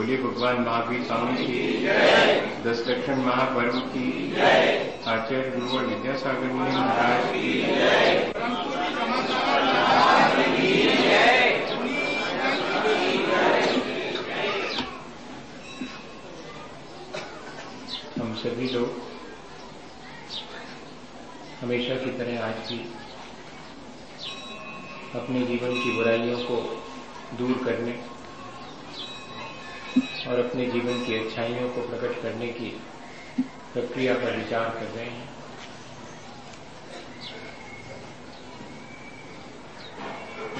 बोलिए, भगवान महावीर स्वामी की दस लक्षण महापर्व की। आचार्य गुरुवर विद्यासागर मुनि महाराज की। हम सभी लोग हमेशा की तरह आज भी अपने जीवन की बुराइयों को दूर करने और अपने जीवन की अच्छाइयों को प्रकट करने की प्रक्रिया पर विचार कर रहे हैं।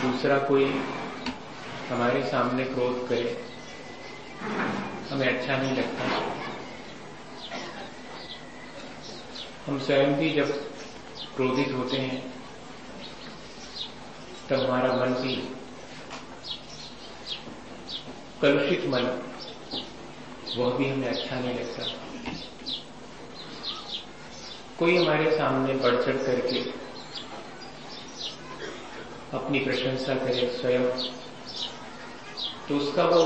दूसरा कोई हमारे सामने क्रोध करे, हमें अच्छा नहीं लगता। हम स्वयं भी जब क्रोधित होते हैं, तब हमारा मन भी कलुषित मन वह भी हमें अच्छा नहीं लगता। कोई हमारे सामने बढ़ चढ़ करके अपनी प्रशंसा करे स्वयं तो उसका वो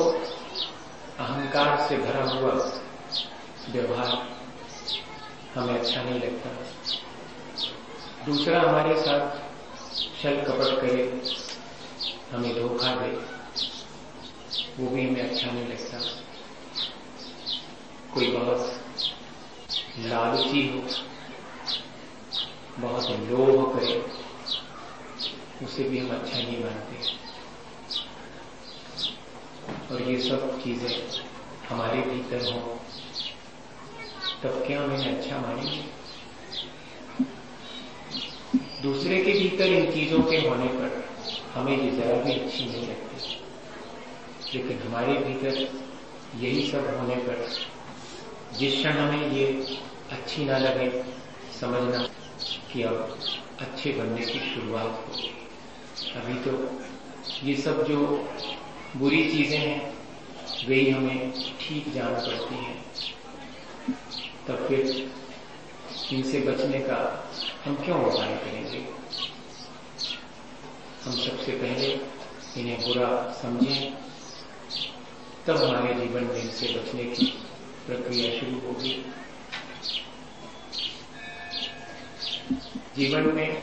अहंकार से भरा हुआ व्यवहार हमें अच्छा नहीं लगता। दूसरा हमारे साथ छल कपट करे, हमें धोखा दे, वो भी हमें अच्छा नहीं लगता। कोई बहुत लालची हो, बहुत लोभ करे, उसे भी हम अच्छा नहीं मानते। और ये सब चीज़ें हमारे भीतर हो, तब क्या हम इन्हें अच्छा मानेंगे? दूसरे के भीतर इन चीज़ों के होने पर हमें ये जरा भी अच्छी नहीं लगती। लेकिन हमारे भीतर यही सब होने पर जिस क्षण हमें ये अच्छी ना लगे, समझना कि अब अच्छे बनने की शुरुआत हो। अभी तो ये सब जो बुरी चीज़ें हैं, वे ही हमें ठीक जान पड़ती हैं। तब फिर इनसे बचने का हम क्यों उपाय करेंगे? हम सबसे पहले इन्हें बुरा समझें, तब हमारे जीवन में इनसे बचने की प्रक्रिया शुरू होगी। जीवन में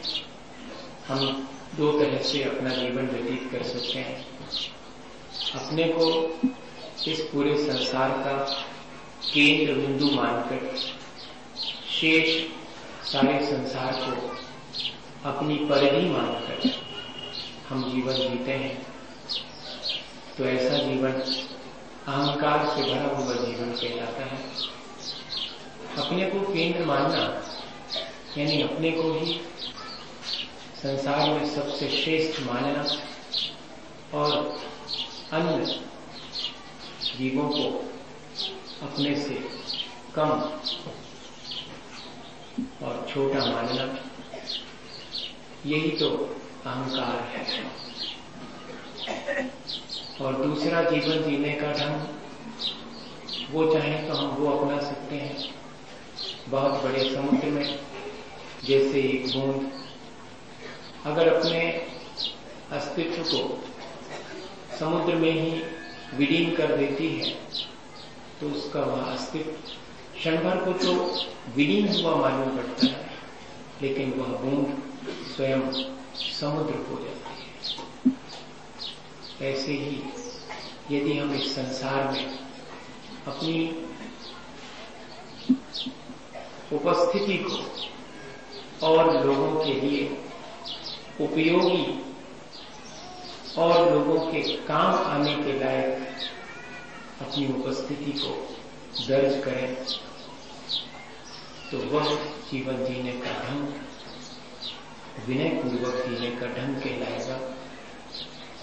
हम दो तरह से अपना जीवन व्यतीत कर सकते हैं। अपने को इस पूरे संसार का केंद्र बिंदु मानकर शेष सारे संसार को अपनी परिधि मानकर हम जीवन जीते हैं। तो ऐसा जीवन अहंकार से भरा हुआ जीवन कहलाता है। अपने को केंद्र मानना, यानी अपने को ही संसार में सबसे श्रेष्ठ मानना और अन्य जीवों को अपने से कम और छोटा मानना, यही तो अहंकार है। और दूसरा जीवन जीने का ढंग, वो चाहे तो हम वो अपना सकते हैं। बहुत बड़े समुद्र में, जैसे एक बूंद। अगर अपने अस्तित्व को समुद्र में ही विलीन कर देती है तो उसका वह अस्तित्व क्षण भर को तो विलीन हुआ मालूम पड़ता है, लेकिन वह बूंद स्वयं समुद्र हो जाती ऐसे ही यदि हम इस संसार में अपनी उपस्थिति को और लोगों के लिए उपयोगी और लोगों के काम आने के लायक अपनी उपस्थिति को दर्ज करें तो वह जीवन जीने का ढंग विनय पूर्वक जीने का ढंग कहलाएगा।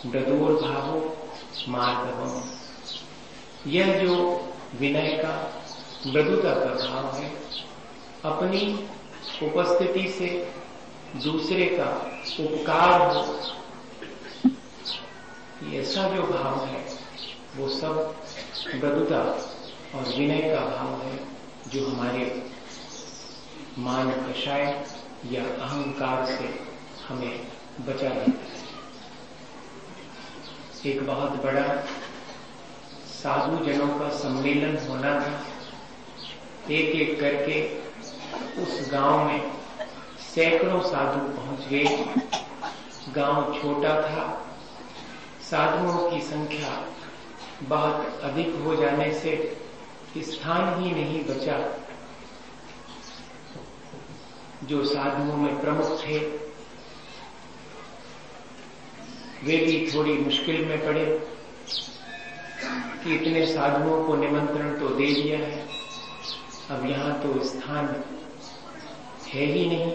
मृदोर भावो, मार्गवम। यह जो विनय का मृदुता का भाव है, अपनी उपस्थिति से दूसरे का उपकार हो ऐसा जो भाव है, वो सब मृदुता और विनय का भाव है, जो हमारे मान कषाय या अहंकार से हमें बचा देता है। एक बहुत बड़ा साधु जनों का सम्मेलन होना था एक एक करके उस गाँव में सैकड़ों साधु पहुँच गए। गाँव छोटा था। साधुओं की संख्या बहुत अधिक हो जाने से स्थान ही नहीं बचा। जो साधुओं में प्रमुख थे वे भी थोड़ी मुश्किल में पड़े कि इतने साधुओं को निमंत्रण तो दे दिया है। अब यहाँ तो स्थान है ही नहीं।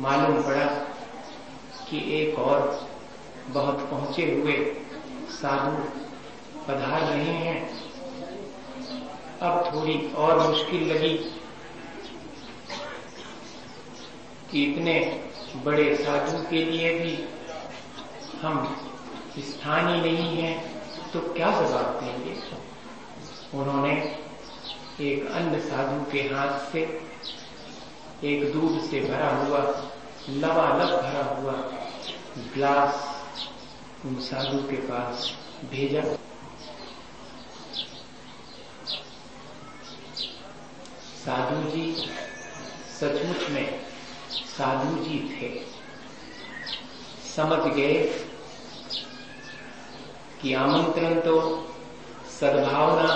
मालूम पड़ा कि एक और बहुत पहुँचे हुए साधु पधार रहे हैं। अब थोड़ी और मुश्किल लगी कि इतने बड़े साधु के लिए भी हम स्थानीय नहीं है तो क्या जवाब देंगे? उन्होंने एक अन्य साधु के हाथ से, एक दूध से भरा हुआ, लबालब भरा हुआ ग्लास उन साधु के पास भेजा। साधु जी, सचमुच में साधु जी थे। समझ गए कि आमंत्रण तो सद्भावना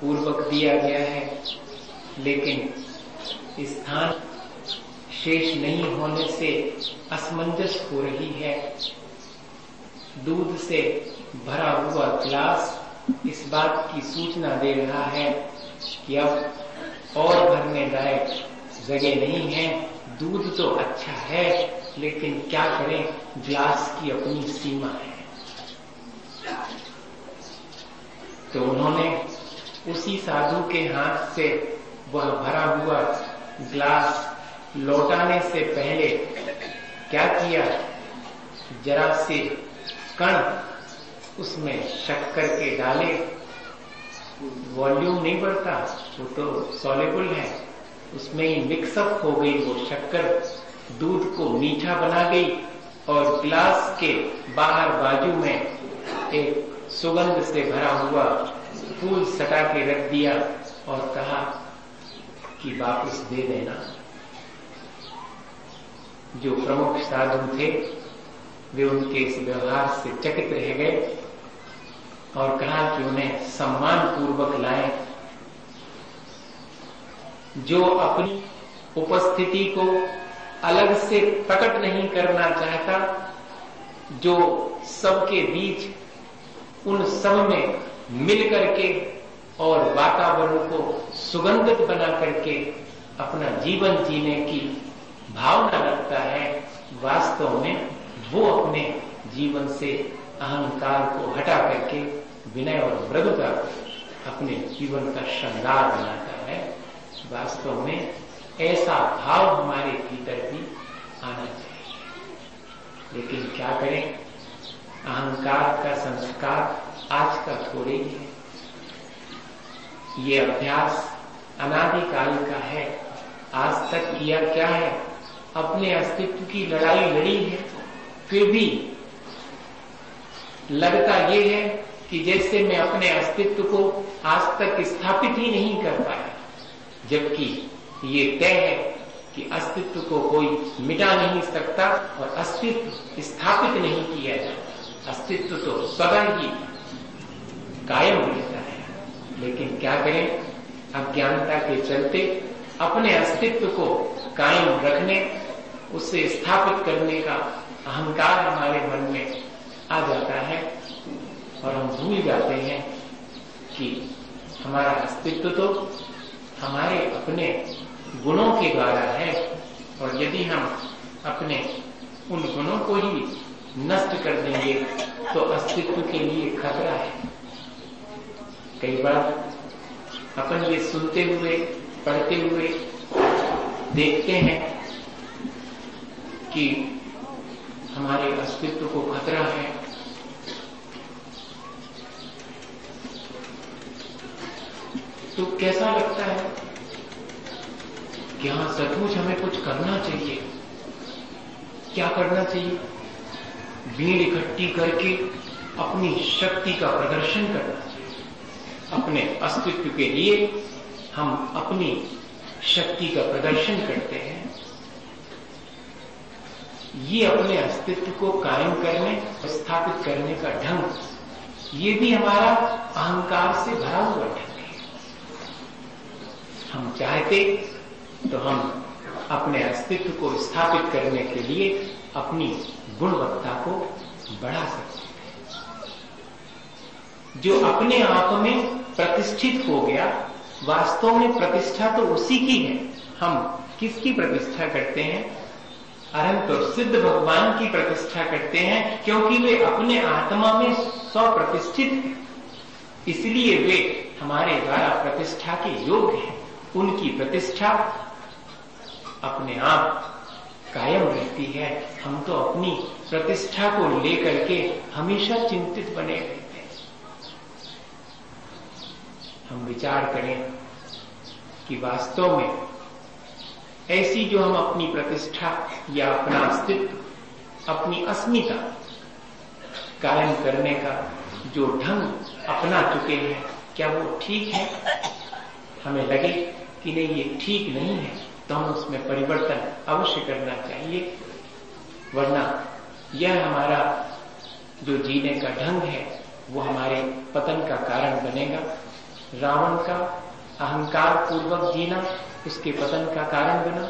पूर्वक दिया गया है, लेकिन स्थान शेष नहीं होने से असमंजस हो रही है। दूध से भरा हुआ गिलास इस बात की सूचना दे रहा है कि अब और भरने लायक जगह नहीं है। दूध तो अच्छा है लेकिन क्या करें? गिलास की अपनी सीमा है। तो उन्होंने उसी साधु के हाथ से वह भरा हुआ ग्लास लौटाने से पहले क्या किया? जरा से कण उसमें शक्कर के डाले। वॉल्यूम नहीं बढ़ता, वो तो सॉलेबल है। उसमें ही मिक्सअप हो गई वो शक्कर। दूध को मीठा बना गई और ग्लास के बाहर बाजू में एक सुगंध से भरा हुआ फूल सटा के रख दिया और कहा कि वापस दे देना। जो प्रमुख साधु थे, वे उनके इस व्यवहार से चकित रह गए और कहा कि उन्हें सम्मान पूर्वक लाए। जो अपनी उपस्थिति को अलग से प्रकट नहीं करना चाहता, जो सबके बीच, उन सब में मिल करके और वातावरण को सुगंधित बना करके अपना जीवन जीने की भावना रखता है, वास्तव में वो अपने जीवन से अहंकार को हटा करके विनय और मृदुता अपने जीवन का श्रृंगार बनाता है। वास्तव में ऐसा भाव हमारे भीतर भी आना चाहिए। लेकिन क्या करें? अहंकार का संस्कार आज का थोड़े ही है। ये अभ्यास अनादिकाल का है। आज तक किया क्या है? अपने अस्तित्व की लड़ाई लड़ी है। फिर भी लगता ये है कि जैसे मैं अपने अस्तित्व को आज तक स्थापित ही नहीं कर पाया, जबकि ये तय है कि अस्तित्व को कोई मिटा नहीं सकता और अस्तित्व स्थापित नहीं किया जाता अस्तित्व तो सदा ही कायम रहता है। लेकिन क्या करें? अज्ञानता के चलते अपने अस्तित्व को कायम रखने उससे स्थापित करने का अहंकार हमारे मन में आ जाता है और हम भूल जाते हैं कि हमारा अस्तित्व तो हमारे अपने गुणों के द्वारा है। और यदि हम अपने उन गुणों को ही नष्ट कर देंगे तो अस्तित्व के लिए खतरा है। कई बार अपन ये सुनते हुए, पढ़ते हुए देखते हैं कि हमारे अस्तित्व को खतरा है। तो कैसा लगता है? कि हाँ सचमुच हमें कुछ करना चाहिए? क्या करना चाहिए? भीड़ इकट्ठी करके अपनी शक्ति का प्रदर्शन करना चाहिए। अपने अस्तित्व के लिए हम अपनी शक्ति का प्रदर्शन करते हैं। ये अपने अस्तित्व को कायम करने, स्थापित करने का ढंग, ये भी हमारा अहंकार से भरा हुआ ढंग है। हम चाहते तो हम अपने अस्तित्व को स्थापित करने के लिए अपनी गुणवत्ता को बढ़ा सकते हैं। जो अपने आप में प्रतिष्ठित हो गया, वास्तव में प्रतिष्ठा तो उसी की है। हम किसकी प्रतिष्ठा करते हैं? अनंत और सिद्ध भगवान की प्रतिष्ठा करते हैं, क्योंकि वे अपने आत्मा में स्व प्रतिष्ठित हैं। इसलिए वे हमारे द्वारा प्रतिष्ठा के योग्य हैं। उनकी प्रतिष्ठा अपने आप कायम रहती है। हम तो अपनी प्रतिष्ठा को लेकर के हमेशा चिंतित बने रहते हैं। हम विचार करें कि वास्तव में ऐसी जो हम अपनी प्रतिष्ठा या अपना अस्तित्व, अपनी अस्मिता कायम करने का जो ढंग अपना चुके हैं, क्या वो ठीक है? हमें लगे कि नहीं, ये ठीक नहीं है। तो हम उसमें परिवर्तन अवश्य करना चाहिए। वरना यह हमारा जो जीने का ढंग है, वो हमारे पतन का कारण बनेगा। रावण का अहंकार पूर्वक जीना उसके पतन का कारण बना।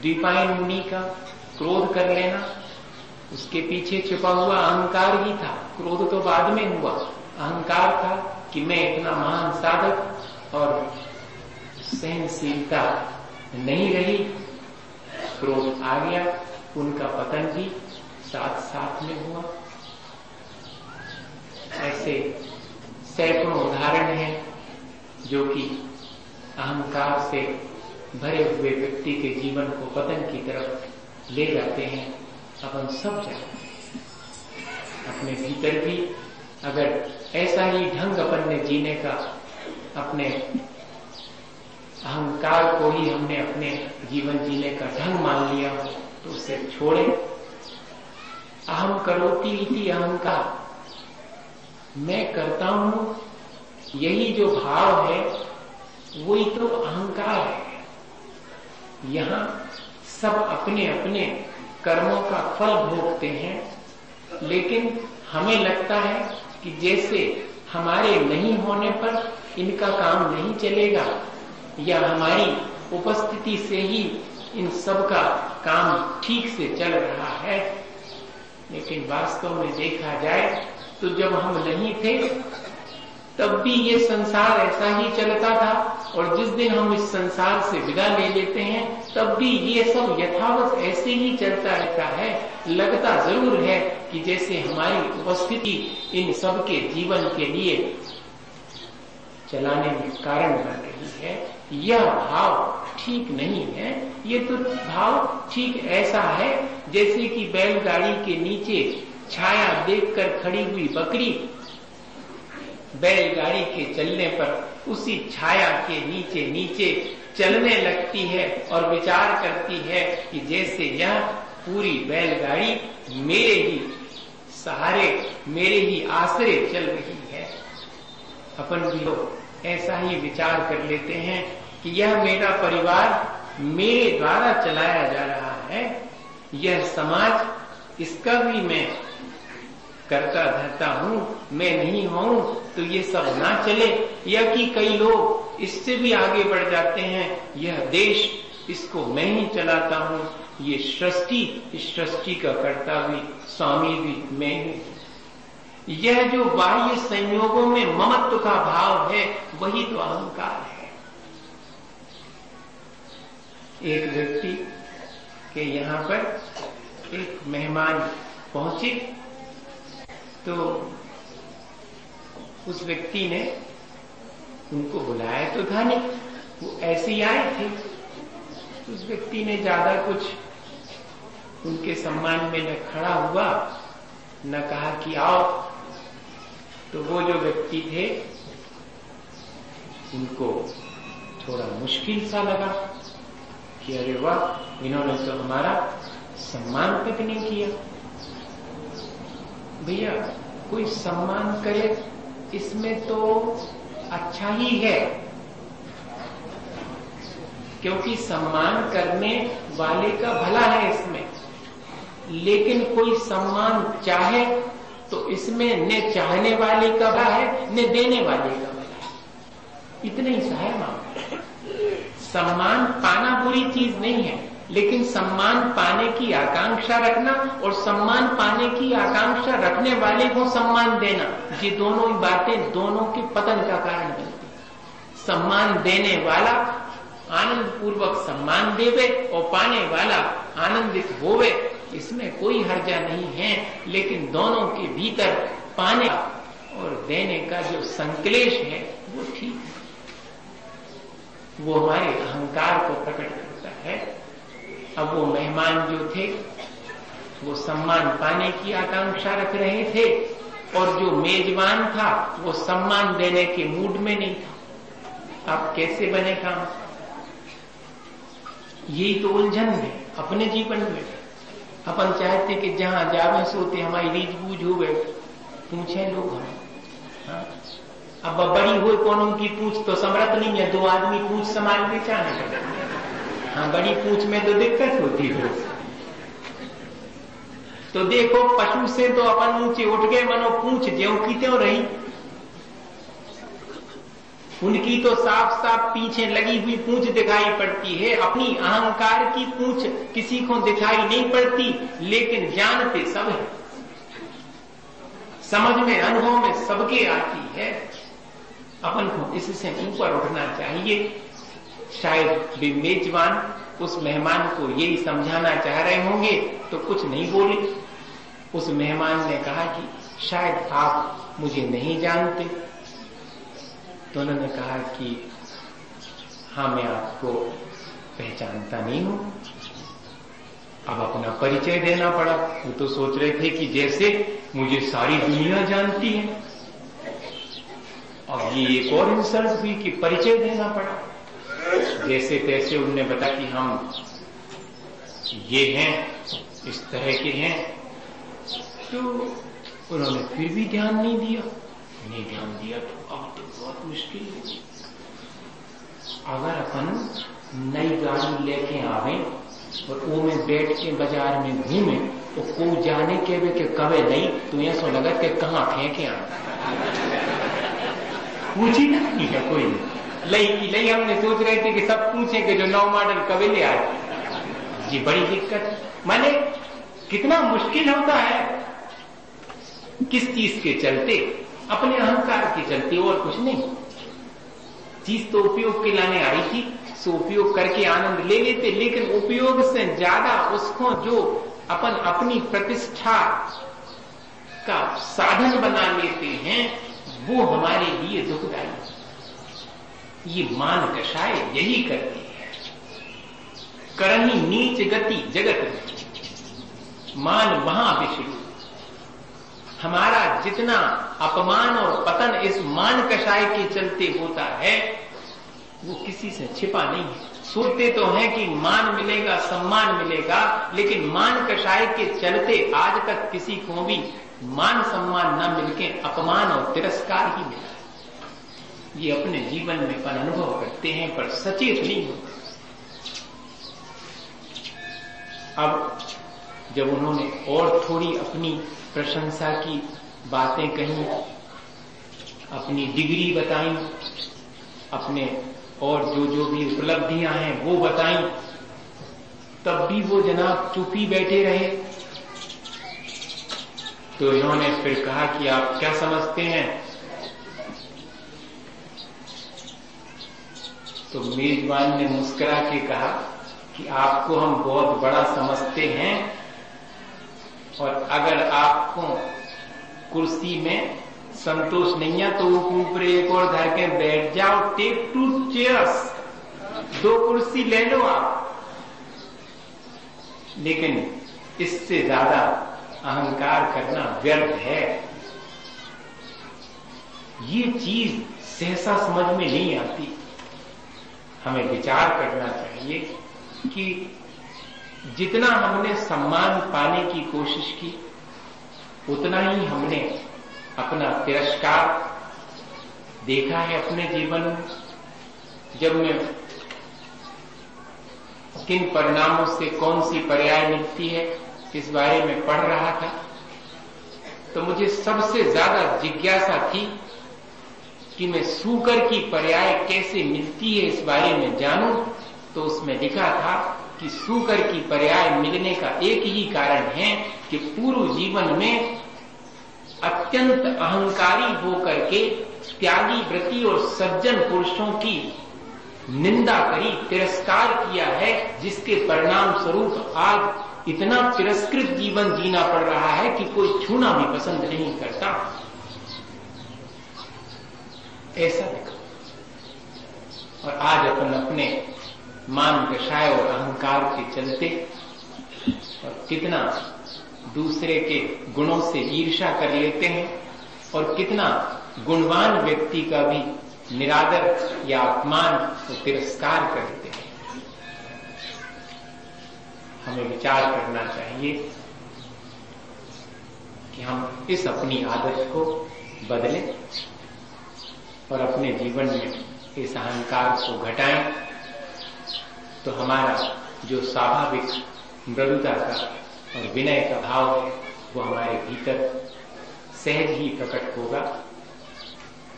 द्वीपायन मुनि का क्रोध कर लेना उसके पीछे छुपा हुआ अहंकार ही था। क्रोध तो बाद में हुआ। अहंकार था कि मैं इतना महान साधक और सहनशीलता नहीं रही। क्रोध आ गया। उनका पतन भी साथ साथ में हुआ। ऐसे सैकड़ों उदाहरण हैं जो कि अहंकार से भरे हुए व्यक्ति के जीवन को पतन की तरफ़ ले जाते हैं। अपन सब जानते हैं। अपने भीतर भी अगर ऐसा ही ढंग अपन ने जीने का, अपने अहंकार को ही हमने अपने जीवन जीने का ढंग मान लिया हो तो उसे छोड़े। अहम करोती इति अहंकार। मैं करता हूँ, यही जो भाव है, वही तो अहंकार है। यहाँ सब अपने अपने कर्मों का फल भोगते हैं, लेकिन हमें लगता है कि जैसे हमारे नहीं होने पर इनका काम नहीं चलेगा या हमारी उपस्थिति से ही इन सब का काम ठीक से चल रहा है। लेकिन वास्तव में देखा जाए तो जब हम नहीं थे, तब भी ये संसार ऐसा ही चलता था और जिस दिन हम इस संसार से विदा ले लेते हैं, तब भी ये सब यथावत ऐसे ही चलता रहता है। लगता ज़रूर है कि जैसे हमारी उपस्थिति इन सब के जीवन के लिए चलाने में कारण बन रही है। यह भाव ठीक नहीं है, ये तो भाव ठीक ऐसा है जैसे कि बैलगाड़ी के नीचे छाया देखकर खड़ी हुई बकरी बैलगाड़ी के चलने पर उसी छाया के नीचे नीचे चलने लगती है और विचार करती है कि जैसे यह पूरी बैलगाड़ी मेरे ही सहारे, मेरे ही आश्रय चल रही है। अपन भी लोग ऐसा ही विचार कर लेते हैं कि यह मेरा परिवार मेरे द्वारा चलाया जा रहा है। यह समाज, इसका भी मैं करता धरता हूँ, मैं नहीं हूँ तो ये सब ना चले। या कि कई लोग इससे भी आगे बढ़ जाते हैं, यह देश, इसको मैं ही चलाता हूँ। ये सृष्टि, इस सृष्टि का करता भी, स्वामी भी मैं ही। यह जो बाह्य संयोगों में ममत्व का भाव है, वही तो अहंकार है। एक व्यक्ति के यहाँ पर एक मेहमान पहुँचे तो उस व्यक्ति ने उनको बुलाया तो था नहीं वो ऐसे ही आए थे। उस व्यक्ति ने ज़्यादा कुछ उनके सम्मान में न खड़ा हुआ, न कहा कि आओ तो वो जो व्यक्ति थे, उनको थोड़ा मुश्किल सा लगा कि अरे वाह, इन्होंने तो हमारा सम्मान तक नहीं किया। भैया, कोई सम्मान करे, इसमें तो अच्छा ही है। क्योंकि सम्मान करने वाले का भला है इसमें। लेकिन कोई सम्मान चाहे तो इसमें न चाहने वाले का भला है, न देने वाले का भला है। इतने ही सा है मामला। सम्मान पाना बुरी चीज़ नहीं है, लेकिन सम्मान पाने की आकांक्षा रखना और सम्मान पाने की आकांक्षा रखने वाले को सम्मान देना, ये दोनों ही बातें दोनों के पतन का कारण बनती सम्मान देने वाला आनंद पूर्वक सम्मान देवे और पाने वाला आनंदित होवे इसमें कोई हर्जा नहीं है, लेकिन दोनों के भीतर पाने और देने का जो संकलेश है, वो ठीक है। वो हमारे अहंकार को प्रकट करता है। अब वो मेहमान जो थे, वो सम्मान पाने की आकांक्षा रख रहे थे, और जो मेजबान था, वो सम्मान देने के मूड में नहीं था। अब कैसे बने काम? यही तो उलझन है अपने जीवन में। अपन चाहते कि जहाँ जावे, सोते हमारी रीझ बूझ हो गए पूछे लोग हम हाँ? अब बड़ी हुई कौन उनकी पूछ तो समर्थ नहीं है, दो आदमी पूछ संभाल के चाहे हाँ बड़ी पूछ में तो दिक्कत होती है। तो देखो, पशु से तो अपन ऊँचे उठ गए, मनो पूछ ज्यो की त्यों रही? उनकी तो साफ़ साफ़ पीछे लगी हुई पूछ दिखाई पड़ती है। अपनी अहंकार की पूछ किसी को दिखाई नहीं पड़ती, लेकिन जानते सब है। समझ में, अनुभव में सबके आती है। अपन को इससे ऊपर उठना चाहिए। शायद भी मेजबान, उस मेहमान को यही समझाना चाह रहे होंगे तो कुछ नहीं बोले। उस मेहमान ने कहा कि शायद आप मुझे नहीं जानते। तो उन्होंने कहा कि हाँ मैं आपको पहचानता नहीं हूँ। अब अपना परिचय देना पड़ा। वो तो सोच रहे थे कि जैसे मुझे सारी दुनिया जानती है। अब ये एक और इंसल्ट हुई कि परिचय देना पड़ा। जैसे तैसे उनने बताया कि हम ये हैं, इस तरह के हैं। तो उन्होंने फिर भी ध्यान नहीं दिया। नहीं ध्यान दिया तो अब बहुत मुश्किल होगी अगर अपन नई गाड़ी लेके आवे और वो में बैठ के बाज़ार में घूमे तो को जाने के वे के कवे नहीं तो ये सो लगत के कहा फेंके आ पूछी नहीं है कोई? लई की लई हमने सोच रहे थे कि सब पूछे कि जो नौ मॉडल कभी ले आए। जी बड़ी दिक्कत माने, कितना मुश्किल होता है किस चीज़ के चलते अपने अहंकार के चलते और कुछ नहीं। चीज़ तो उपयोग के लाने आई थी, सो उपयोग करके आनंद ले लेते, लेकिन उपयोग से ज़्यादा उसको जो अपन अपनी प्रतिष्ठा का साधन बना लेते हैं, वो हमारे लिए दुखदायी ये मान कषाय यही करती है। करनी नीच गति जगत मान वहाँ विषय हमारा जितना अपमान और पतन इस मान कषाय के चलते होता है, वो किसी से छिपा नहीं है। सोचते तो हैं कि मान मिलेगा, सम्मान मिलेगा, लेकिन मान कषाय के चलते आज तक किसी को भी मान सम्मान न मिलके अपमान और तिरस्कार ही मिला। ये अपने जीवन में पर अनुभव करते हैं, पर सचेत नहीं होते। अब जब उन्होंने और थोड़ी अपनी प्रशंसा की, बातें कही, अपनी डिग्री बताई, अपने और जो जो भी उपलब्धियाँ हैं वो बताई, तब भी वो जनाब चुप बैठे रहे। तो इन्होंने फिर कहा कि आप क्या समझते हैं? तो मेजबान ने मुस्कुरा के कहा कि आपको हम बहुत बड़ा समझते हैं। और अगर आपको कुर्सी में संतोष नहीं है तो ऊपर एक और धर के बैठ जाओ टेक टू चेयर्स दो कुर्सी ले लो आप। लेकिन इससे ज़्यादा अहंकार करना व्यर्थ है। ये चीज़ सहसा समझ में नहीं आती। हमें विचार करना चाहिए कि जितना हमने सम्मान पाने की कोशिश की, उतना ही हमने अपना तिरस्कार देखा है अपने जीवन में। जब मैं किन परिणामों से कौन सी पर्याय मिलती है, इस बारे में पढ़ रहा था तो मुझे सबसे ज़्यादा जिज्ञासा थी कि मैं सूकर की पर्याय कैसे मिलती है इस बारे में जानूं तो उसमें लिखा था कि सूकर की पर्याय मिलने का एक ही कारण है कि पूर्व जीवन में अत्यंत अहंकारी होकर के त्यागी व्रति और सज्जन पुरुषों की निंदा करी, तिरस्कार किया है, जिसके परिणाम स्वरूप आज इतना तिरस्कृत जीवन जीना पड़ रहा है कि कोई छूना भी पसंद नहीं करता। ऐसा देखा। और आज अपन अपने मान कषाय और अहंकार के चलते और कितना दूसरे के गुणों से ईर्षा कर लेते हैं और कितना गुणवान व्यक्ति का भी निरादर या अपमान और तिरस्कार करते हैं। हमें विचार करना चाहिए कि हम इस अपनी आदत को बदलें और अपने जीवन में इस अहंकार को घटाएँ। तो हमारा जो स्वाभाविक मृदुता का और विनय का भाव है, वो हमारे भीतर सहज ही प्रकट होगा,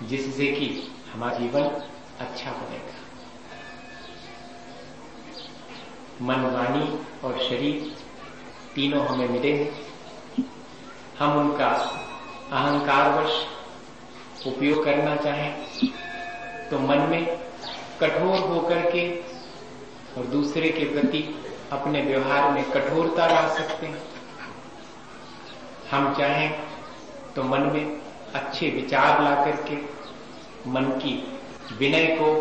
जिससे कि हमारा जीवन अच्छा बनेगा। मन, वाणी और शरीर तीनों हमें मिले हैं। हम उनका अहंकारवश उपयोग करना चाहें तो मन में कठोर होकर के और दूसरे के प्रति अपने व्यवहार में कठोरता ला सकते हैं। हम चाहें तो मन में अच्छे विचार ला करके मन की विनय को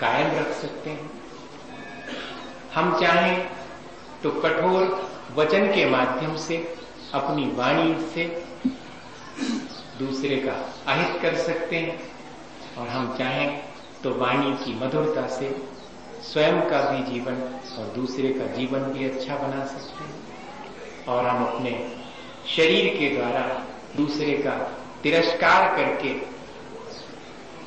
कायम रख सकते हैं। हम चाहें तो कठोर वचन के माध्यम से अपनी वाणी से दूसरे का अहित कर सकते हैं और हम चाहें तो वाणी की मधुरता से स्वयं का भी जीवन और दूसरे का जीवन भी अच्छा बना सकते हैं। और हम अपने शरीर के द्वारा दूसरे का तिरस्कार करके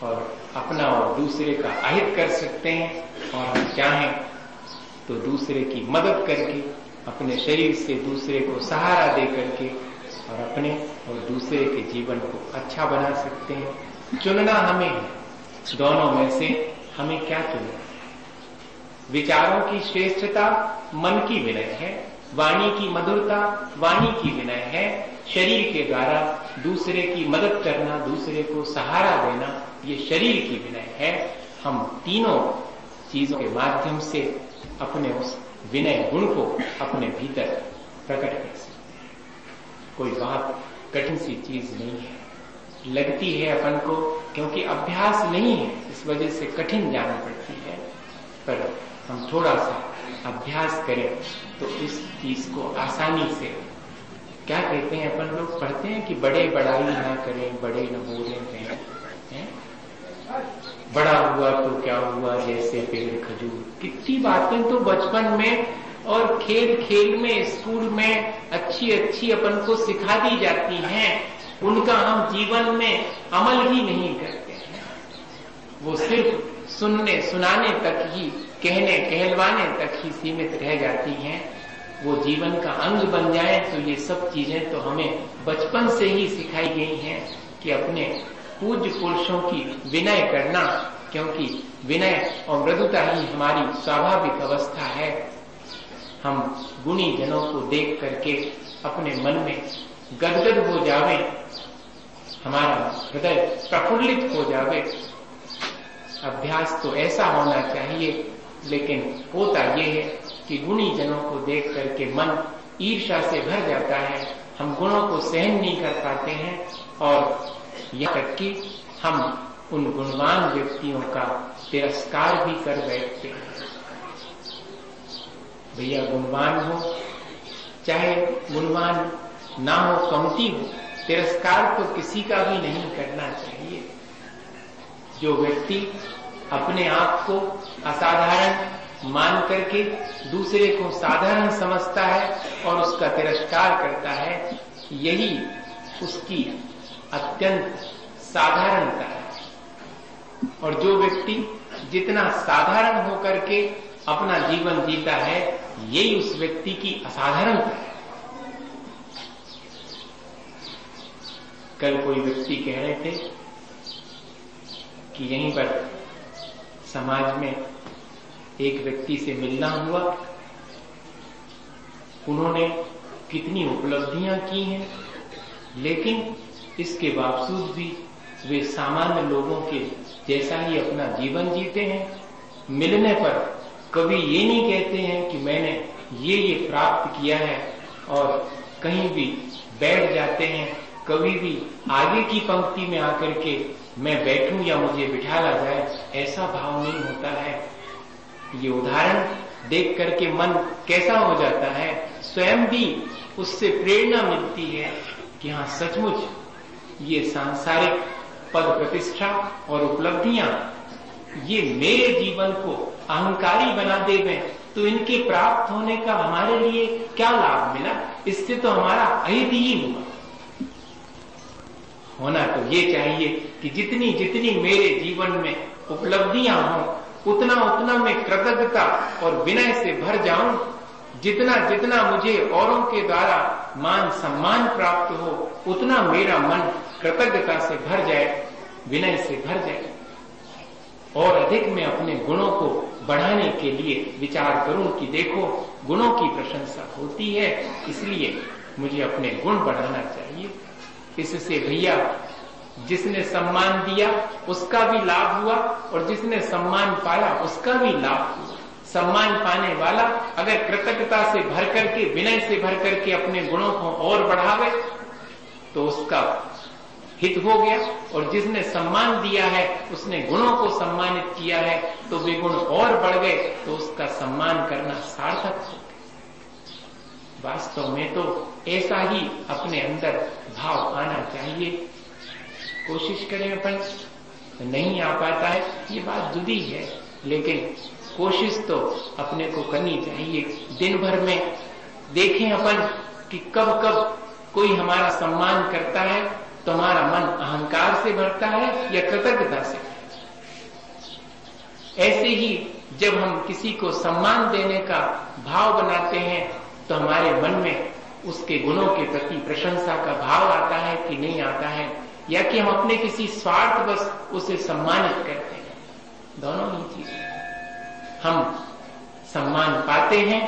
और अपना और दूसरे का अहित कर सकते हैं। और हम चाहें तो दूसरे की मदद करके, अपने शरीर से दूसरे को सहारा दे करके और अपने और दूसरे के जीवन को अच्छा बना सकते हैं। चुनना हमें है। दोनों में से हमें क्या चुनना विचारों की श्रेष्ठता, मन की विनय है, वाणी की मधुरता, वाणी की विनय है, शरीर के द्वारा दूसरे की मदद करना, दूसरे को सहारा देना, ये शरीर की विनय है। हम तीनों चीज़ों के माध्यम से अपने उस विनय गुण को अपने भीतर प्रकट कर सकते कोई बात कठिन सी चीज़ नहीं है। लगती है अपन को, क्योंकि अभ्यास नहीं है, इस वजह से कठिन जाना पड़ती है। पर हम थोड़ा सा अभ्यास करें तो इस चीज़ को आसानी से। क्या कहते हैं अपन लोग? पढ़ते हैं कि बड़े बड़ाई ना करें, बड़े न बोले कहें बड़ा हुआ तो क्या हुआ, जैसे पेड़ खजूर। कितनी बातें तो बचपन में और खेल खेल में, स्कूल में अच्छी अच्छी अपन को सिखा दी जाती हैं। उनका हम जीवन में अमल ही नहीं करते हैं। वो सिर्फ़ सुनने, सुनाने तक ही कहने, कहलवाने तक ही सीमित रह जाती हैं। वो जीवन का अंग बन जाए तो ये सब चीज़ें तो हमें बचपन से ही सिखाई गई हैं कि अपने पूज्य पुरुषों की विनय करना, क्योंकि विनय और मृदुता ही हमारी स्वाभाविक अवस्था है। हम गुणी जनों को देख करके अपने मन में गदगद हो जावे, हमारा हृदय प्रफुल्लित हो जावे। अभ्यास तो ऐसा होना चाहिए लेकिन होता यह है कि गुणी जनों को देख करके मन ईर्षा से भर जाता है, हम गुणों को सहन नहीं कर पाते हैं और यह तक कि हम उन गुणवान व्यक्तियों का तिरस्कार भी कर बैठते हैं। भैया गुणवान हो, चाहे गुणवान ना हो कमती हो, तिरस्कार तो किसी का भी नहीं करना चाहिए। जो व्यक्ति अपने आप को असाधारण मान करके दूसरे को साधारण समझता है और उसका तिरस्कार करता है, यही उसकी अत्यंत साधारणता है। और जो व्यक्ति जितना साधारण होकर के अपना जीवन जीता है, यही उस व्यक्ति की असाधारणता है। कल कोई व्यक्ति कह रहे थे कि यहीं पर समाज में एक व्यक्ति से मिलना हुआ। उन्होंने कितनी उपलब्धियाँ की हैं, लेकिन इसके बावजूद भी वे सामान्य लोगों के जैसा ही अपना जीवन जीते हैं। मिलने पर कभी ये नहीं कहते हैं कि मैंने ये ये प्राप्त किया है और कहीं भी बैठ जाते हैं, कभी भी आगे की पंक्ति में आकर के मैं बैठूं या मुझे बिठाला जाए, ऐसा भाव नहीं होता है। ये उदाहरण देख करके मन कैसा हो जाता है? स्वयं भी उससे प्रेरणा मिलती है कि हाँ सचमुच ये सांसारिक पद प्रतिष्ठा और उपलब्धियाँ, ये मेरे जीवन को अहंकारी बना देवे तो इनके प्राप्त होने का हमारे लिए क्या लाभ मिला? इससे तो हमारा अहित ही हुआ। होना तो ये चाहिए कि जितनी जितनी मेरे जीवन में उपलब्धियाँ हों, उतना उतना मैं कृतज्ञता और विनय से भर जाऊँ। जितना जितना मुझे औरों के द्वारा मान सम्मान प्राप्त हो, उतना मेरा मन कृतज्ञता से भर जाए, विनय से भर जाए। और अधिक मैं अपने गुणों को बढ़ाने के लिए विचार करूँ कि देखो, गुणों की प्रशंसा होती है, इसलिए मुझे अपने गुण बढ़ाना चाहिए। इससे भैया, जिसने सम्मान दिया, उसका भी लाभ हुआ और जिसने सम्मान पाया, उसका भी लाभ हुआ। सम्मान पाने वाला अगर कृतज्ञता से भर करके, विनय से भर करके अपने गुणों को और बढ़ावे तो उसका हित हो गया और जिसने सम्मान दिया है, उसने गुणों को सम्मानित किया है तो वे गुण और बढ़ गए तो उसका सम्मान करना सार्थक हो गया। वास्तव में तो ऐसा ही अपने अंदर भाव आना चाहिए। कोशिश करें अपन, नहीं आ पाता है, ये बात जुदी है, लेकिन कोशिश तो अपने को करनी चाहिए। दिन भर में देखें अपन कि कब कब कोई हमारा सम्मान करता है तो हमारा मन अहंकार से भरता है या कृतज्ञता से। ऐसे ही जब हम किसी को सम्मान देने का भाव बनाते हैं तो हमारे मन में उसके गुणों के प्रति प्रशंसा का भाव आता है कि नहीं आता है, या कि हम अपने किसी स्वार्थ बस उसे सम्मानित करते हैं। दोनों ही चीज़ें हम सम्मान पाते हैं,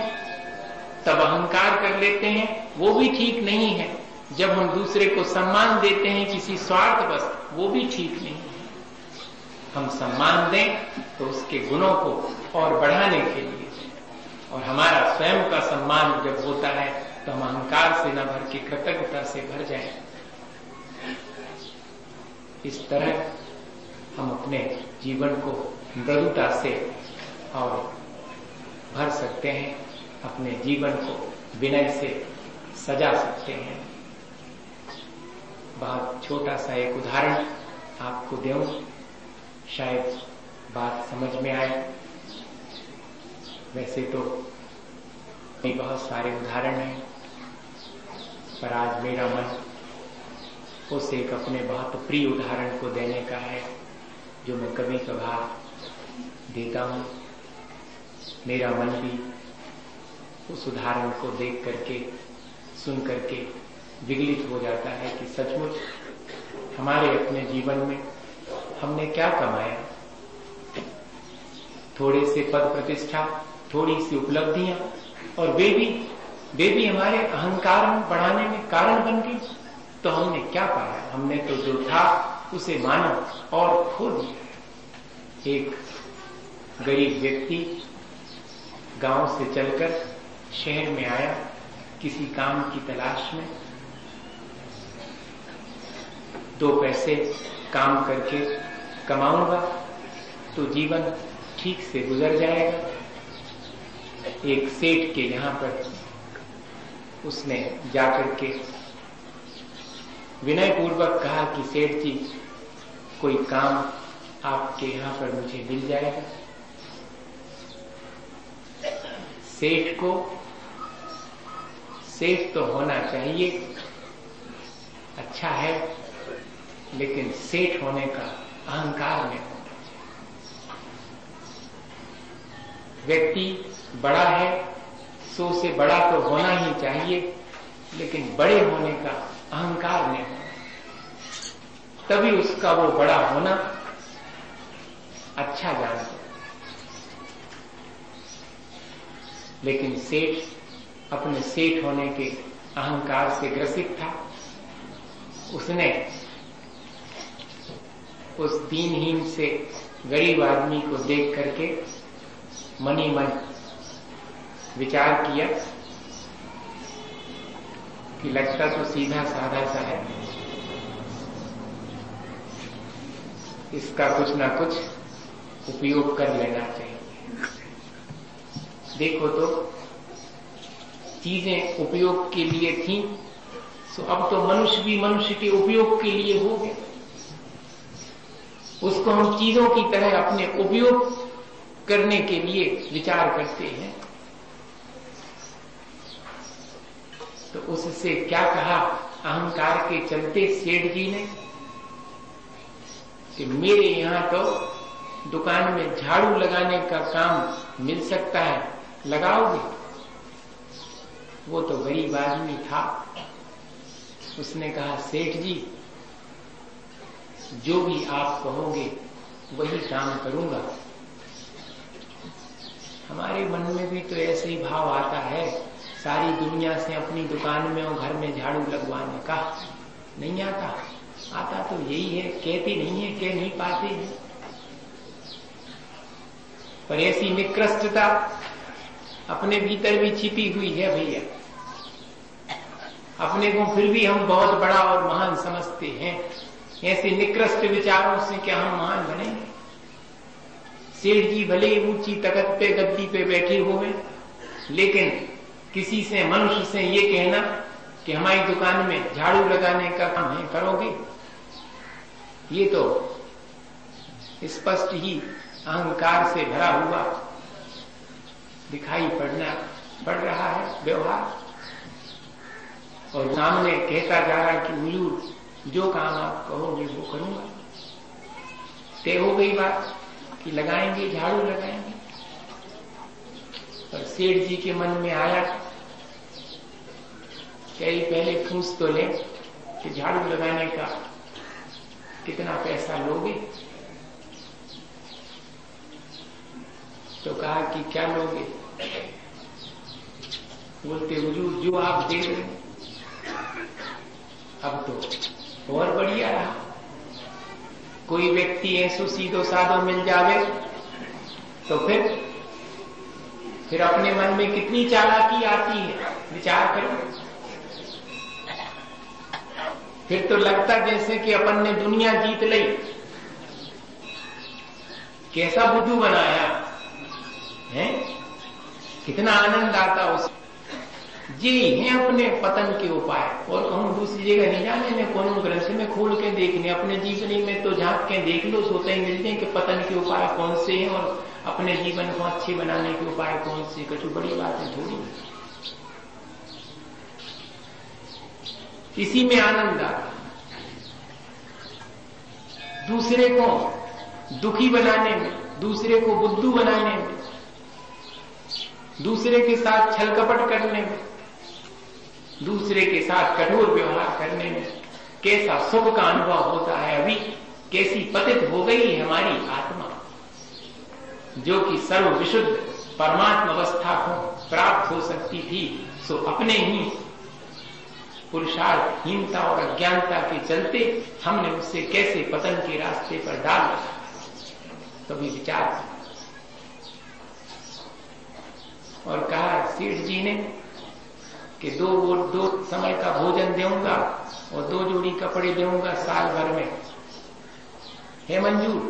तब अहंकार कर लेते हैं, वो भी ठीक नहीं है। जब हम दूसरे को सम्मान देते हैं किसी स्वार्थ बस, वो भी ठीक नहीं है। हम सम्मान दें तो उसके गुणों को और बढ़ाने के लिए। और हमारा स्वयं का सम्मान जब होता है तो हम अहंकार से न भर के कृतज्ञता से भर जाए। इस तरह हम अपने जीवन को मृदुता से और भर सकते हैं, अपने जीवन को विनय से सजा सकते हैं। बहुत छोटा सा एक उदाहरण आपको दू शायद बात समझ में आए। वैसे तो बहुत सारे उदाहरण हैं। पर आज मेरा मन उस एक अपने बहुत प्रिय उदाहरण को देने का है, जो मैं कभी कभार देता हूँ। मेरा मन भी उस उदाहरण को देख करके, सुन करके विगलित हो जाता है कि सचमुच हमारे अपने जीवन में हमने क्या कमाया। थोड़े से पद प्रतिष्ठा, थोड़ी सी उपलब्धियाँ और वे भी भी हमारे अहंकार में बढ़ाने में कारण बन गई। तो हमने क्या पाया? हमने तो जो था, उसे माना और खो दिया। एक गरीब व्यक्ति गाँव से चलकर शहर में आया, किसी काम की तलाश में। दो पैसे काम करके कमाऊँगा तो जीवन ठीक से गुजर जाएगा। एक सेठ के यहाँ पर उसने जाकर के विनय पूर्वक कहा कि सेठ जी, कोई काम आपके यहाँ पर मुझे मिल जाएगा? सेठ को, सेठ तो होना चाहिए। अच्छा है, लेकिन सेठ होने का अहंकार में हो व्यक्ति बड़ा है सो से बड़ा तो होना ही चाहिए, लेकिन बड़े होने का अहंकार नहीं। होना तभी उसका वो बड़ा होना अच्छा जानते लेकिन सेठ, अपने सेठ होने के अहंकार से ग्रसित था। उसने उस दीनहीन से गरीब आदमी को देख करके मनी मन विचार किया कि लगता तो सीधा साधा सा है। इसका कुछ ना कुछ उपयोग कर लेना चाहिए। देखो तो चीज़ें उपयोग के लिए थी तो अब तो मनुष्य भी मनुष्य के उपयोग के लिए हो गए। उसको हम चीज़ों की तरह अपने उपयोग करने के लिए विचार करते हैं। तो उससे क्या कहा? अहंकार के चलते सेठ जी ने कि मेरे यहाँ तो दुकान में झाड़ू लगाने का काम मिल सकता है। लगाओगे? वो तो गरीब आदमी था। उसने कहा, सेठ जी, जो भी आप कहोगे, वही काम करूँगा। हमारे मन में भी तो ऐसे ही भाव आता है। सारी दुनिया से अपनी दुकान में और घर में झाड़ू लगवाने का नहीं आता। आता तो यही है, कहते नहीं है, कह नहीं पाते हैं। पर ऐसी निकृष्टता अपने भीतर भी छिपी हुई है भैया। अपने को फिर भी हम बहुत बड़ा और महान समझते हैं। ऐसे निकृष्ट विचारों से क्या हम महान बने? सेठ जी भले ऊँची तकत पे, गद्दी पे बैठे हुए लेकिन किसी से, मनुष्य से ये कहना कि हमारी दुकान में झाड़ू लगाने का काम है करोगे? ये तो स्पष्ट ही अहंकार से भरा हुआ दिखाई पड़ना, पड़ रहा है व्यवहार। और सामने कहता जा रहा कि हुजूर, जो काम आप कहोगे वो करूँगा। तय हो गई बात कि लगाएँगे, झाड़ू लगाएँगे। पर सेठ जी के मन में आया कई पहले पूछ तो ले कि झाड़ू लगाने का कितना पैसा लोगे? तो कहा कि क्या लोगे? बोलते, हुजूर, जो आप दे रहे अब तो और बढ़िया रहा। कोई व्यक्ति ऐसो सीधो साधो मिल जावे तो फिर फिर अपने मन में कितनी चालाकी आती है? विचार करो। फिर तो लगता जैसे कि अपन ने दुनिया जीत ली। कैसा बुद्धू बनाया? है? कितना आनंद आता उस ये हैं अपने पतन के उपाय। और कहूँ दूसरी जगह नहीं जाने में, कौन ग्रंथ में खोल के देखने, अपने जीवनी में तो झाँक के देख लो, सोते ही मिलते हैं कि पतन के उपाय कौन से हैं और अपने जीवन को अच्छे बनाने के उपाय कौन से। कछु बड़ी बात है थोड़ी। इसी में आनंद आता दूसरे को दुखी बनाने में, दूसरे को बुद्धू बनाने में, दूसरे के साथ छल कपट करने में, दूसरे के साथ कठोर व्यवहार करने में, कैसा सुख का अनुभव होता है अभी, कैसी पतित हो गई हमारी आत्मा, जो कि सर्व विशुद्ध परमात्मा अवस्था को प्राप्त हो सकती थी, सो अपने ही पुरुषार्थहीनता और अज्ञानता के चलते हमने उससे कैसे पतन के रास्ते पर डाल कभी विचार और कहा, सेठ जी ने कि दो वो, दो समय का भोजन दूँगा और दो जोड़ी कपड़े दूँगा साल भर में। है मंजूर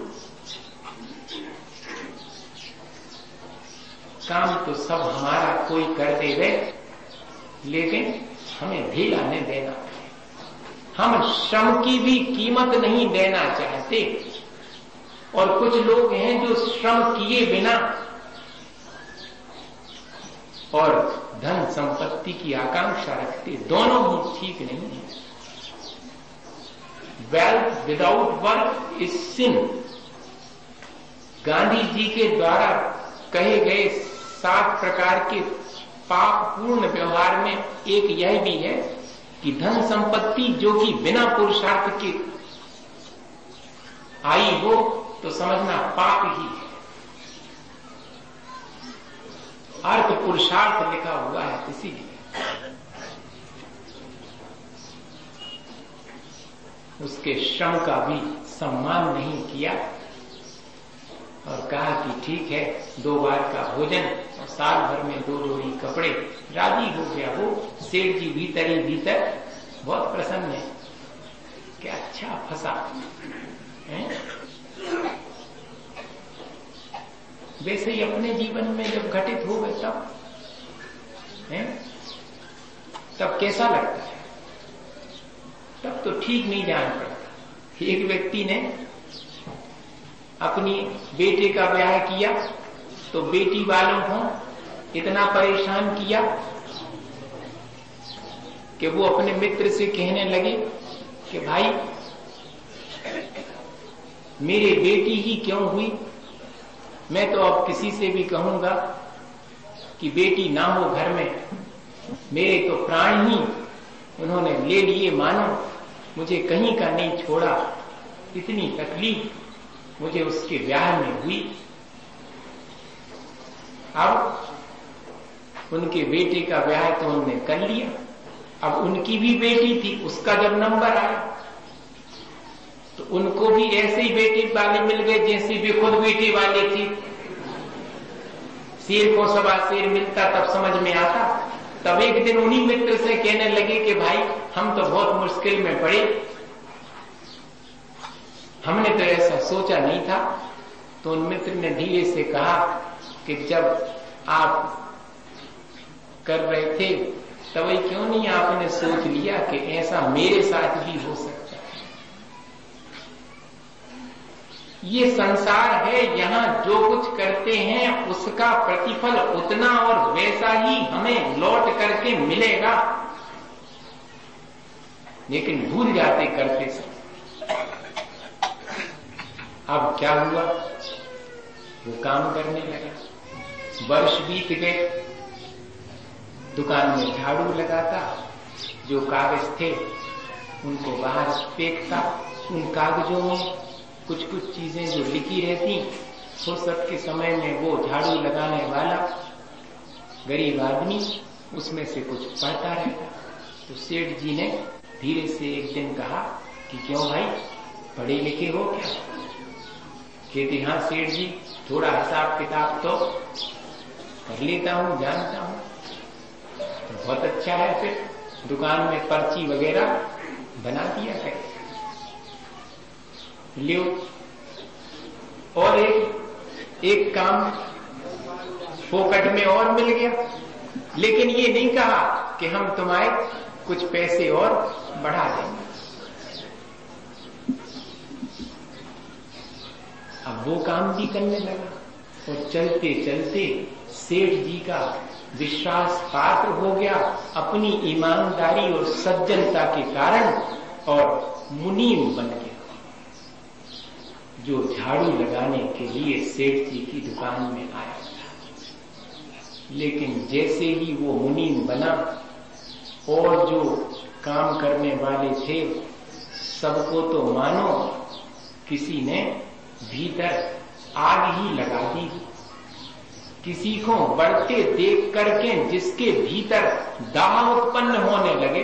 काम तो सब हमारा कोई कर देवे, लेकिन हमें ढीला नहीं देना हम श्रम की भी कीमत नहीं देना चाहते। और कुछ लोग हैं जो श्रम किए बिना और धन संपत्ति की आकांक्षा रखते, दोनों ही ठीक नहीं है। Wealth without work is sin Gandhi ji के द्वारा कहे गए सात प्रकार के पाप पूर्ण व्यवहार में एक यह भी है कि धन संपत्ति जो कि बिना पुरुषार्थ के आई हो तो समझना पाप ही है। अर्थ पुरुषार्थ लिखा हुआ है इसीलिए उसके श्रम का भी सम्मान नहीं किया। और कहा कि ठीक है, दो बार का भोजन और साल भर में दो जोड़ी कपड़े, राज़ी हो गया वो सेठ जी भीतर ही भीतर, बहुत प्रसन्न है। क्या अच्छा फंसा। वैसे ही अपने जीवन में जब घटित हो गए तब, है? तब कैसा लगता है? तब तो ठीक नहीं जान पड़ता। एक व्यक्ति ने अपनी बेटे का ब्याह किया तो बेटी वालों को इतना परेशान किया कि वो अपने मित्र से कहने लगे कि भाई, मेरी बेटी ही क्यों हुई? मैं तो अब किसी से भी कहूँगा कि बेटी ना हो घर में। मेरे तो प्राण ही उन्होंने ले लिए मानो, मुझे कहीं का नहीं छोड़ा। इतनी तकलीफ़ मुझे उसके ब्याह में हुई, अब उनके बेटे का ब्याह तो उन्होंने कर लिया। अब उनकी भी बेटी थी, उसका जब नंबर आया तो उनको भी ऐसे ही बेटे वाले मिल गए, जैसे भी खुद बेटे वाले थी। शेर को सवा शेर मिलता, तब समझ में आता। तब एक दिन उन्हीं मित्र से कहने लगे कि भाई, हम तो बहुत मुश्किल में पड़े। हमने तो ऐसा सोचा नहीं था। तो उन मित्र ने धीरे से कहा कि जब आप कर रहे थे, तब क्यों नहीं आपने सोच लिया कि ऐसा मेरे साथ भी हो सकता है? ये संसार है, यहाँ जो कुछ करते हैं, उसका प्रतिफल उतना और वैसा ही हमें लौट करके मिलेगा। लेकिन भूल जाते करते सब। अब क्या हुआ? वो काम करने लगा। वर्ष बीत गए। दुकान में झाड़ू लगाता, जो कागज़ थे, उनको बाहर फेंकता। उन कागजों में कुछ कुछ चीज़ें जो लिखी रहती फुर्सत के समय में वो झाड़ू लगाने वाला गरीब आदमी उसमें से कुछ पढ़ता रहता। तो सेठ जी ने धीरे से एक दिन कहा कि क्यों भाई, पढ़े लिखे हो क्या? कहते हाँ सेठ जी, थोड़ा हिसाब किताब तो कर लेता हूँ, जानता हूँ। तो बहुत अच्छा है फिर, दुकान में पर्ची वगैरह बना दिया है। लियो। और एक एक काम फोकट में और मिल गया। लेकिन ये नहीं कहा कि हम तुम्हारे कुछ पैसे और बढ़ा देंगे। अब वो काम भी करने लगा। और चलते चलते सेठ जी का विश्वास पात्र हो गया अपनी ईमानदारी और सज्जनता के कारण और मुनीम बन गया। जो झाड़ू लगाने के लिए सेठ जी की दुकान में आया था। लेकिन जैसे ही वो मुनीम बना और जो काम करने वाले थे, सबको तो मानो किसी ने भीतर आग ही लगा दी किसी को बढ़ते देख करके जिसके भीतर दाह उत्पन्न होने लगे,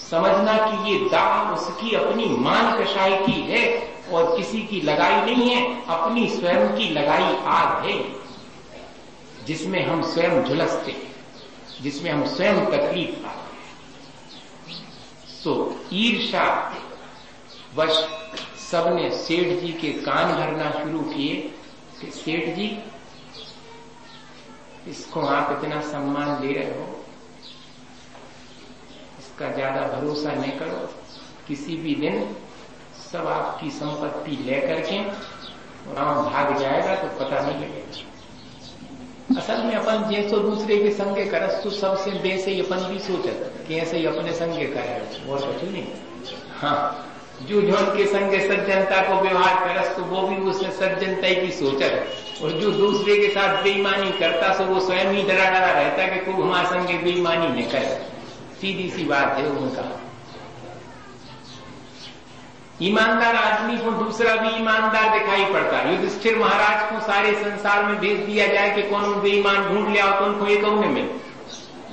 समझना कि ये दाह उसकी अपनी मान कषाई की है और किसी की लगाई नहीं है, अपनी स्वयं की लगाई आग है, जिसमें हम स्वयं झुलसते जिसमें हम स्वयं तकलीफ़ पाते तो ईर्षा वश सबने सेठ जी के कान भरना शुरू किए। कि सेठ जी, इसको आप इतना सम्मान दे रहे हो? इसका ज़्यादा भरोसा नहीं करो। किसी भी दिन सब आपकी संपत्ति लेकर के गाँव भाग जाएगा तो पता नहीं लगेगा। असल में अपन जैसो दूसरे के संगे करस तो सबसे बेसे अपन भी सोचत। कि ऐसे ही अपने संगे करे? और कुछ नहीं। हाँ। जो जो के संग सज्जनता को व्यवहार करस तो वो भी उसने सज्जनता की सोचत और जो दूसरे के साथ बेईमानी करता सो वो स्वयं ही डरा डरा रहता कि खूब हमारे संगे बेईमानी न करे। सीधी सी बात है उनका। ईमानदार आदमी को दूसरा भी ईमानदार दिखाई पड़ता। युधिष्ठिर महाराज को सारे संसार में भेज दिया जाए कि कौन बेईमान ढूंढ लिया तो उनको एक कौन मिले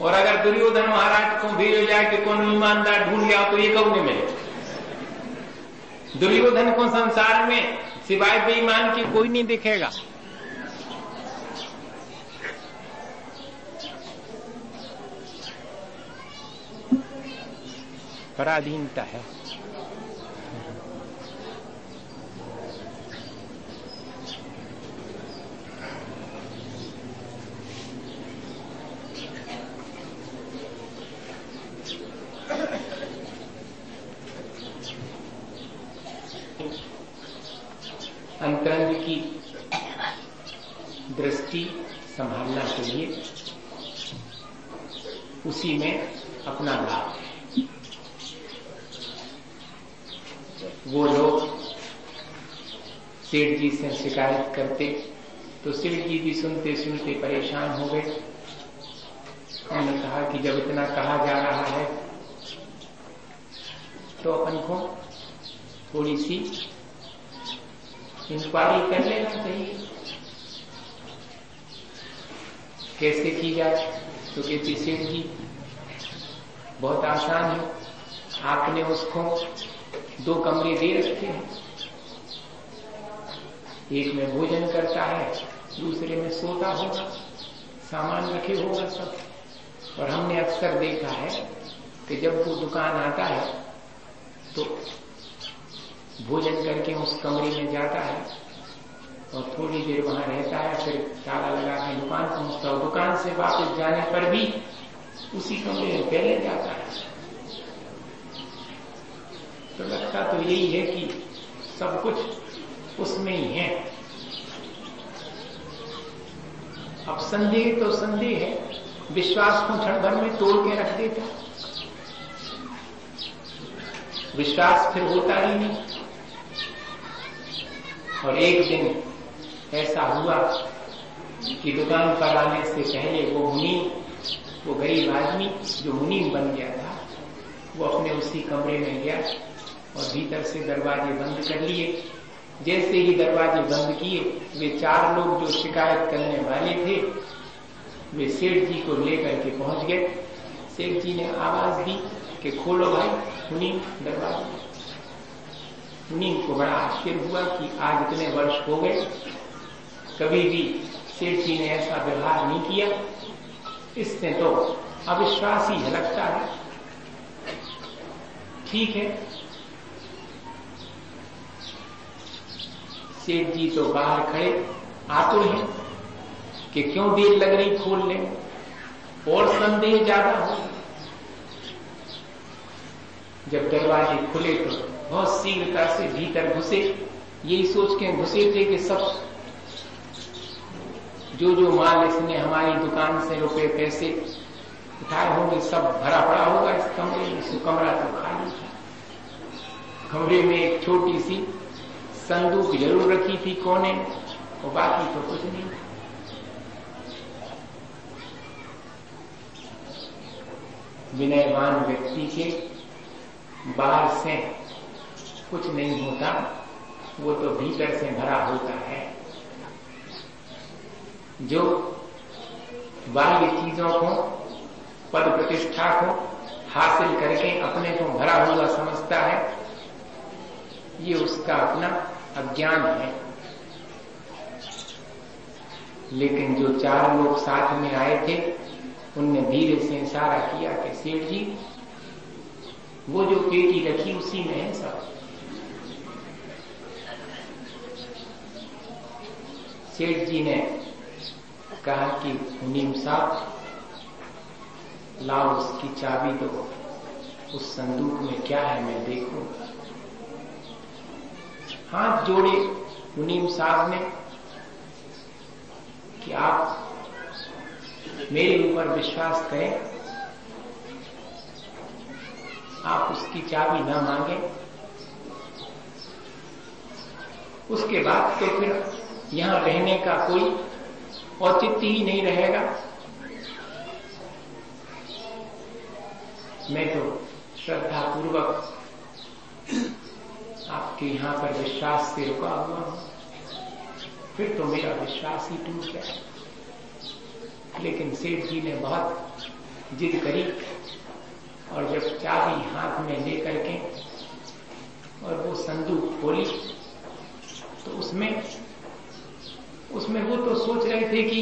और अगर दुर्योधन महाराज को भेजो जाए कि कौन ईमानदार ढूंढ लिया तो ये कौन मिले दुर्योधन को संसार में सिवाय बेईमान की कोई नहीं दिखेगा। पराधीनता है। अंतरंग की दृष्टि संभालना चाहिए। उसी में अपना लाभ है वो लोग सेठ जी से शिकायत करते तो सेठ जी भी सुनते सुनते परेशान हो गए। उन्होंने कहा कि जब इतना कहा जा रहा है तो अपन को थोड़ी सी इंक्वायरी कर लेना चाहिए कैसे की जाए? तो कहती जी बहुत आसान है। आपने उसको दो कमरे दे रखे हैं। एक में भोजन करता है, दूसरे में सोता होगा, सामान रखे होगा सब। और हमने अक्सर देखा है कि जब वो दुकान आता है तो भोजन करके उस कमरे में जाता है और थोड़ी देर वहाँ रहता है, फिर ताला लगा के दुकान पहुँचता है। दुकान से वापस जाने पर भी उसी कमरे में पहले जाता है। तो लगता तो यही है कि सब कुछ उसमें ही है। अब संदेह तो संदेह है, विश्वास को क्षण भर में तोड़ के रख देता। विश्वास फिर होता ही नहीं। और एक दिन ऐसा हुआ कि दुकान पर आने से पहले वो मुनि, वो गरीब आदमी जो मुनि बन गया था, वो अपने उसी कमरे में गया और भीतर से दरवाजे बंद कर लिए। जैसे ही दरवाजे बंद किए, वे चार लोग जो शिकायत करने वाले थे, वे सेठ जी को लेकर के पहुँच गए। सेठ जी ने आवाज़ दी कि खोलो भाई मुनि दरवाज़ा। मुनि को बड़ा आश्चर्य हुआ कि आज इतने वर्ष हो गए। कभी भी सेठ जी ने ऐसा व्यवहार नहीं किया। इसने तो अविश्वास ही, लगता है। ठीक है। सेठ जी तो बाहर खड़े, आतुर हैं कि क्यों देर लग रही खोलने। और संदेह ज़्यादा हो। जब दरवाजे खुले तो बहुत शीघ्रता से भीतर घुसे। यही सोच के घुसे थे कि सब जो जो माल इसने हमारी दुकान से रुपए, पैसे उठाए होंगे, सब भरा पड़ा होगा इस कमरे में। इस कमरा तो खाली था। कमरे में एक छोटी सी संदूक ज़रूर रखी थी कोने, और बाकी तो कुछ नहीं विनयवान व्यक्ति के बाहर से कुछ नहीं होता, वो तो भीतर से भरा होता है। जो बाह्य चीज़ों को, पद प्रतिष्ठा को हासिल करके अपने को भरा हुआ समझता है, ये उसका अपना अज्ञान है। लेकिन जो चार लोग साथ में आए थे, उनने धीरे से इशारा किया कि सेठ जी, वो जो पेटी रखी उसी में है सब। सेठ जी ने कहा कि नीम साहब, लाओ उसकी चाबी दो। उस संदूक में क्या है मैं देखूँ? हाथ जोड़े मुनीम साहब ने कि आप मेरे ऊपर विश्वास करें, आप उसकी चाबी न मांगे। उसके बाद तो फिर यहाँ रहने का कोई औचित्य ही नहीं रहेगा। मैं तो श्रद्धा पूर्वक आपके यहाँ पर विश्वास से रुका हुआ हूँ। फिर तो मेरा विश्वास ही टूट गया। लेकिन सेठ जी ने बहुत जिद करी और जब चाबी हाथ में लेकर के और वो संदूक खोली तो उसमें उसमें वो तो सोच रहे थे कि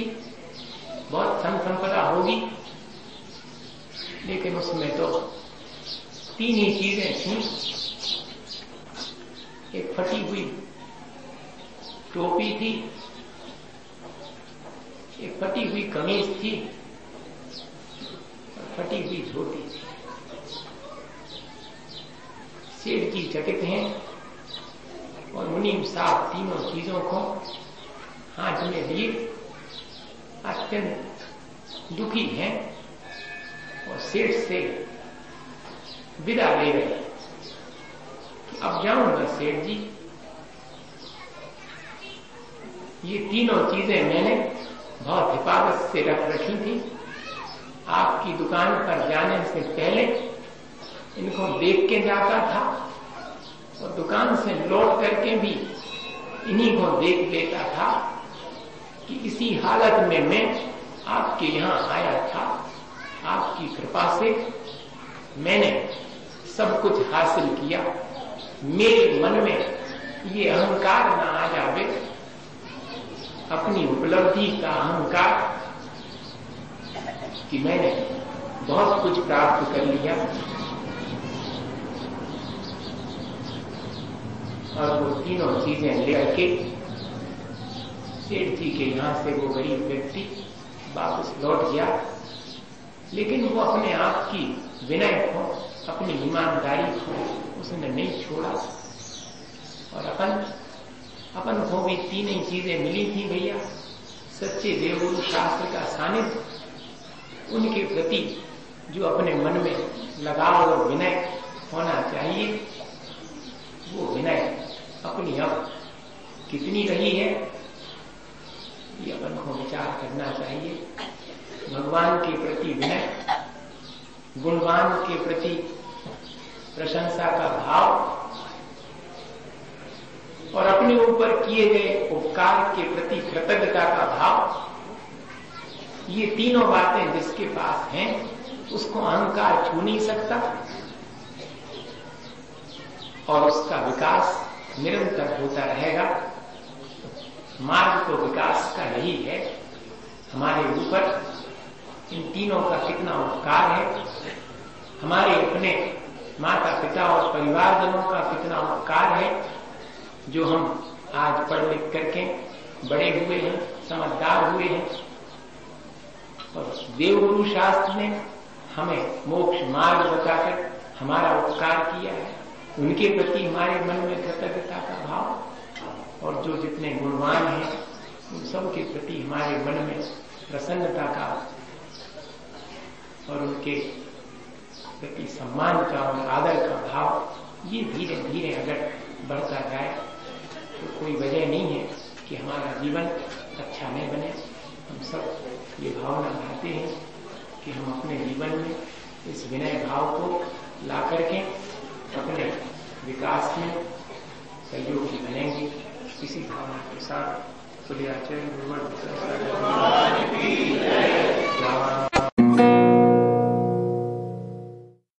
बहुत धन संपदा होगी, लेकिन उसमें तो तीन ही चीज़ें थी। एक फटी हुई टोपी थी, एक फटी हुई कमीज थी, और फटी हुई धोती थी। सेठ की चकित हैं और मुनीम साहब तीनों चीज़ों को हाथ में लिए अत्यंत दुखी हैं और सेठ से विदा ले रहे अब जाऊँगा सेठ जी। ये तीनों चीज़ें मैंने बहुत हिफाजत से रख रखी थी। आपकी दुकान पर जाने से पहले इनको देख के जाता था और दुकान से लौट करके भी इन्हीं को देख लेता था। कि इसी हालत में मैं आपके यहाँ आया था। आपकी कृपा से मैंने सब कुछ हासिल किया। मेरे मन में ये अहंकार न आ जावे। अपनी उपलब्धि का अहंकार कि मैंने बहुत कुछ प्राप्त कर लिया। और वो तीनों चीज़ें लेकर के सेठ जी के यहाँ से वो गरीब व्यक्ति वापस लौट गया। लेकिन वो अपने आप की विनय को अपनी ईमानदारी को उसने नहीं छोड़ा। और अपन अपन को भी तीन ही चीज़ें मिली थी भैया। सच्चे देवगुरु शास्त्र का सानिध्य, उनके प्रति जो अपने मन में लगाव और विनय होना चाहिए, वो विनय अपनी अब कितनी रही है ये अपन को विचार करना चाहिए। भगवान के प्रति विनय गुणवान के प्रति प्रशंसा का भाव, और अपने ऊपर किए गए उपकार के प्रति कृतज्ञता का भाव, ये तीनों बातें जिसके पास हैं, उसको अहंकार छू नहीं सकता, और उसका विकास निरंतर होता रहेगा। मार्ग तो विकास का यही है। हमारे ऊपर इन तीनों का कितना उपकार है। हमारे अपने माता पिता और परिवारजनों का कितना उपकार है, जो हम आज पढ़ लिख करके बड़े हुए हैं, समझदार हुए हैं। और देवगुरु शास्त्र ने हमें मोक्ष मार्ग बताकर हमारा उपकार किया है। उनके प्रति हमारे मन में कृतज्ञता का भाव और जो जितने गुणवान हैं, उन सब के प्रति हमारे मन में प्रसन्नता का और उनके प्रति सम्मान का और आदर का भाव ये धीरे धीरे अगर बढ़ता जाए तो कोई वजह नहीं है कि हमारा जीवन अच्छा नहीं बने। हम सब ये भावना चाहते हैं कि हम अपने जीवन में इस विनय भाव को ला करके अपने विकास में सहयोगी बनेंगे। इसी भावना के साथ सूर्याचरण गुरुवर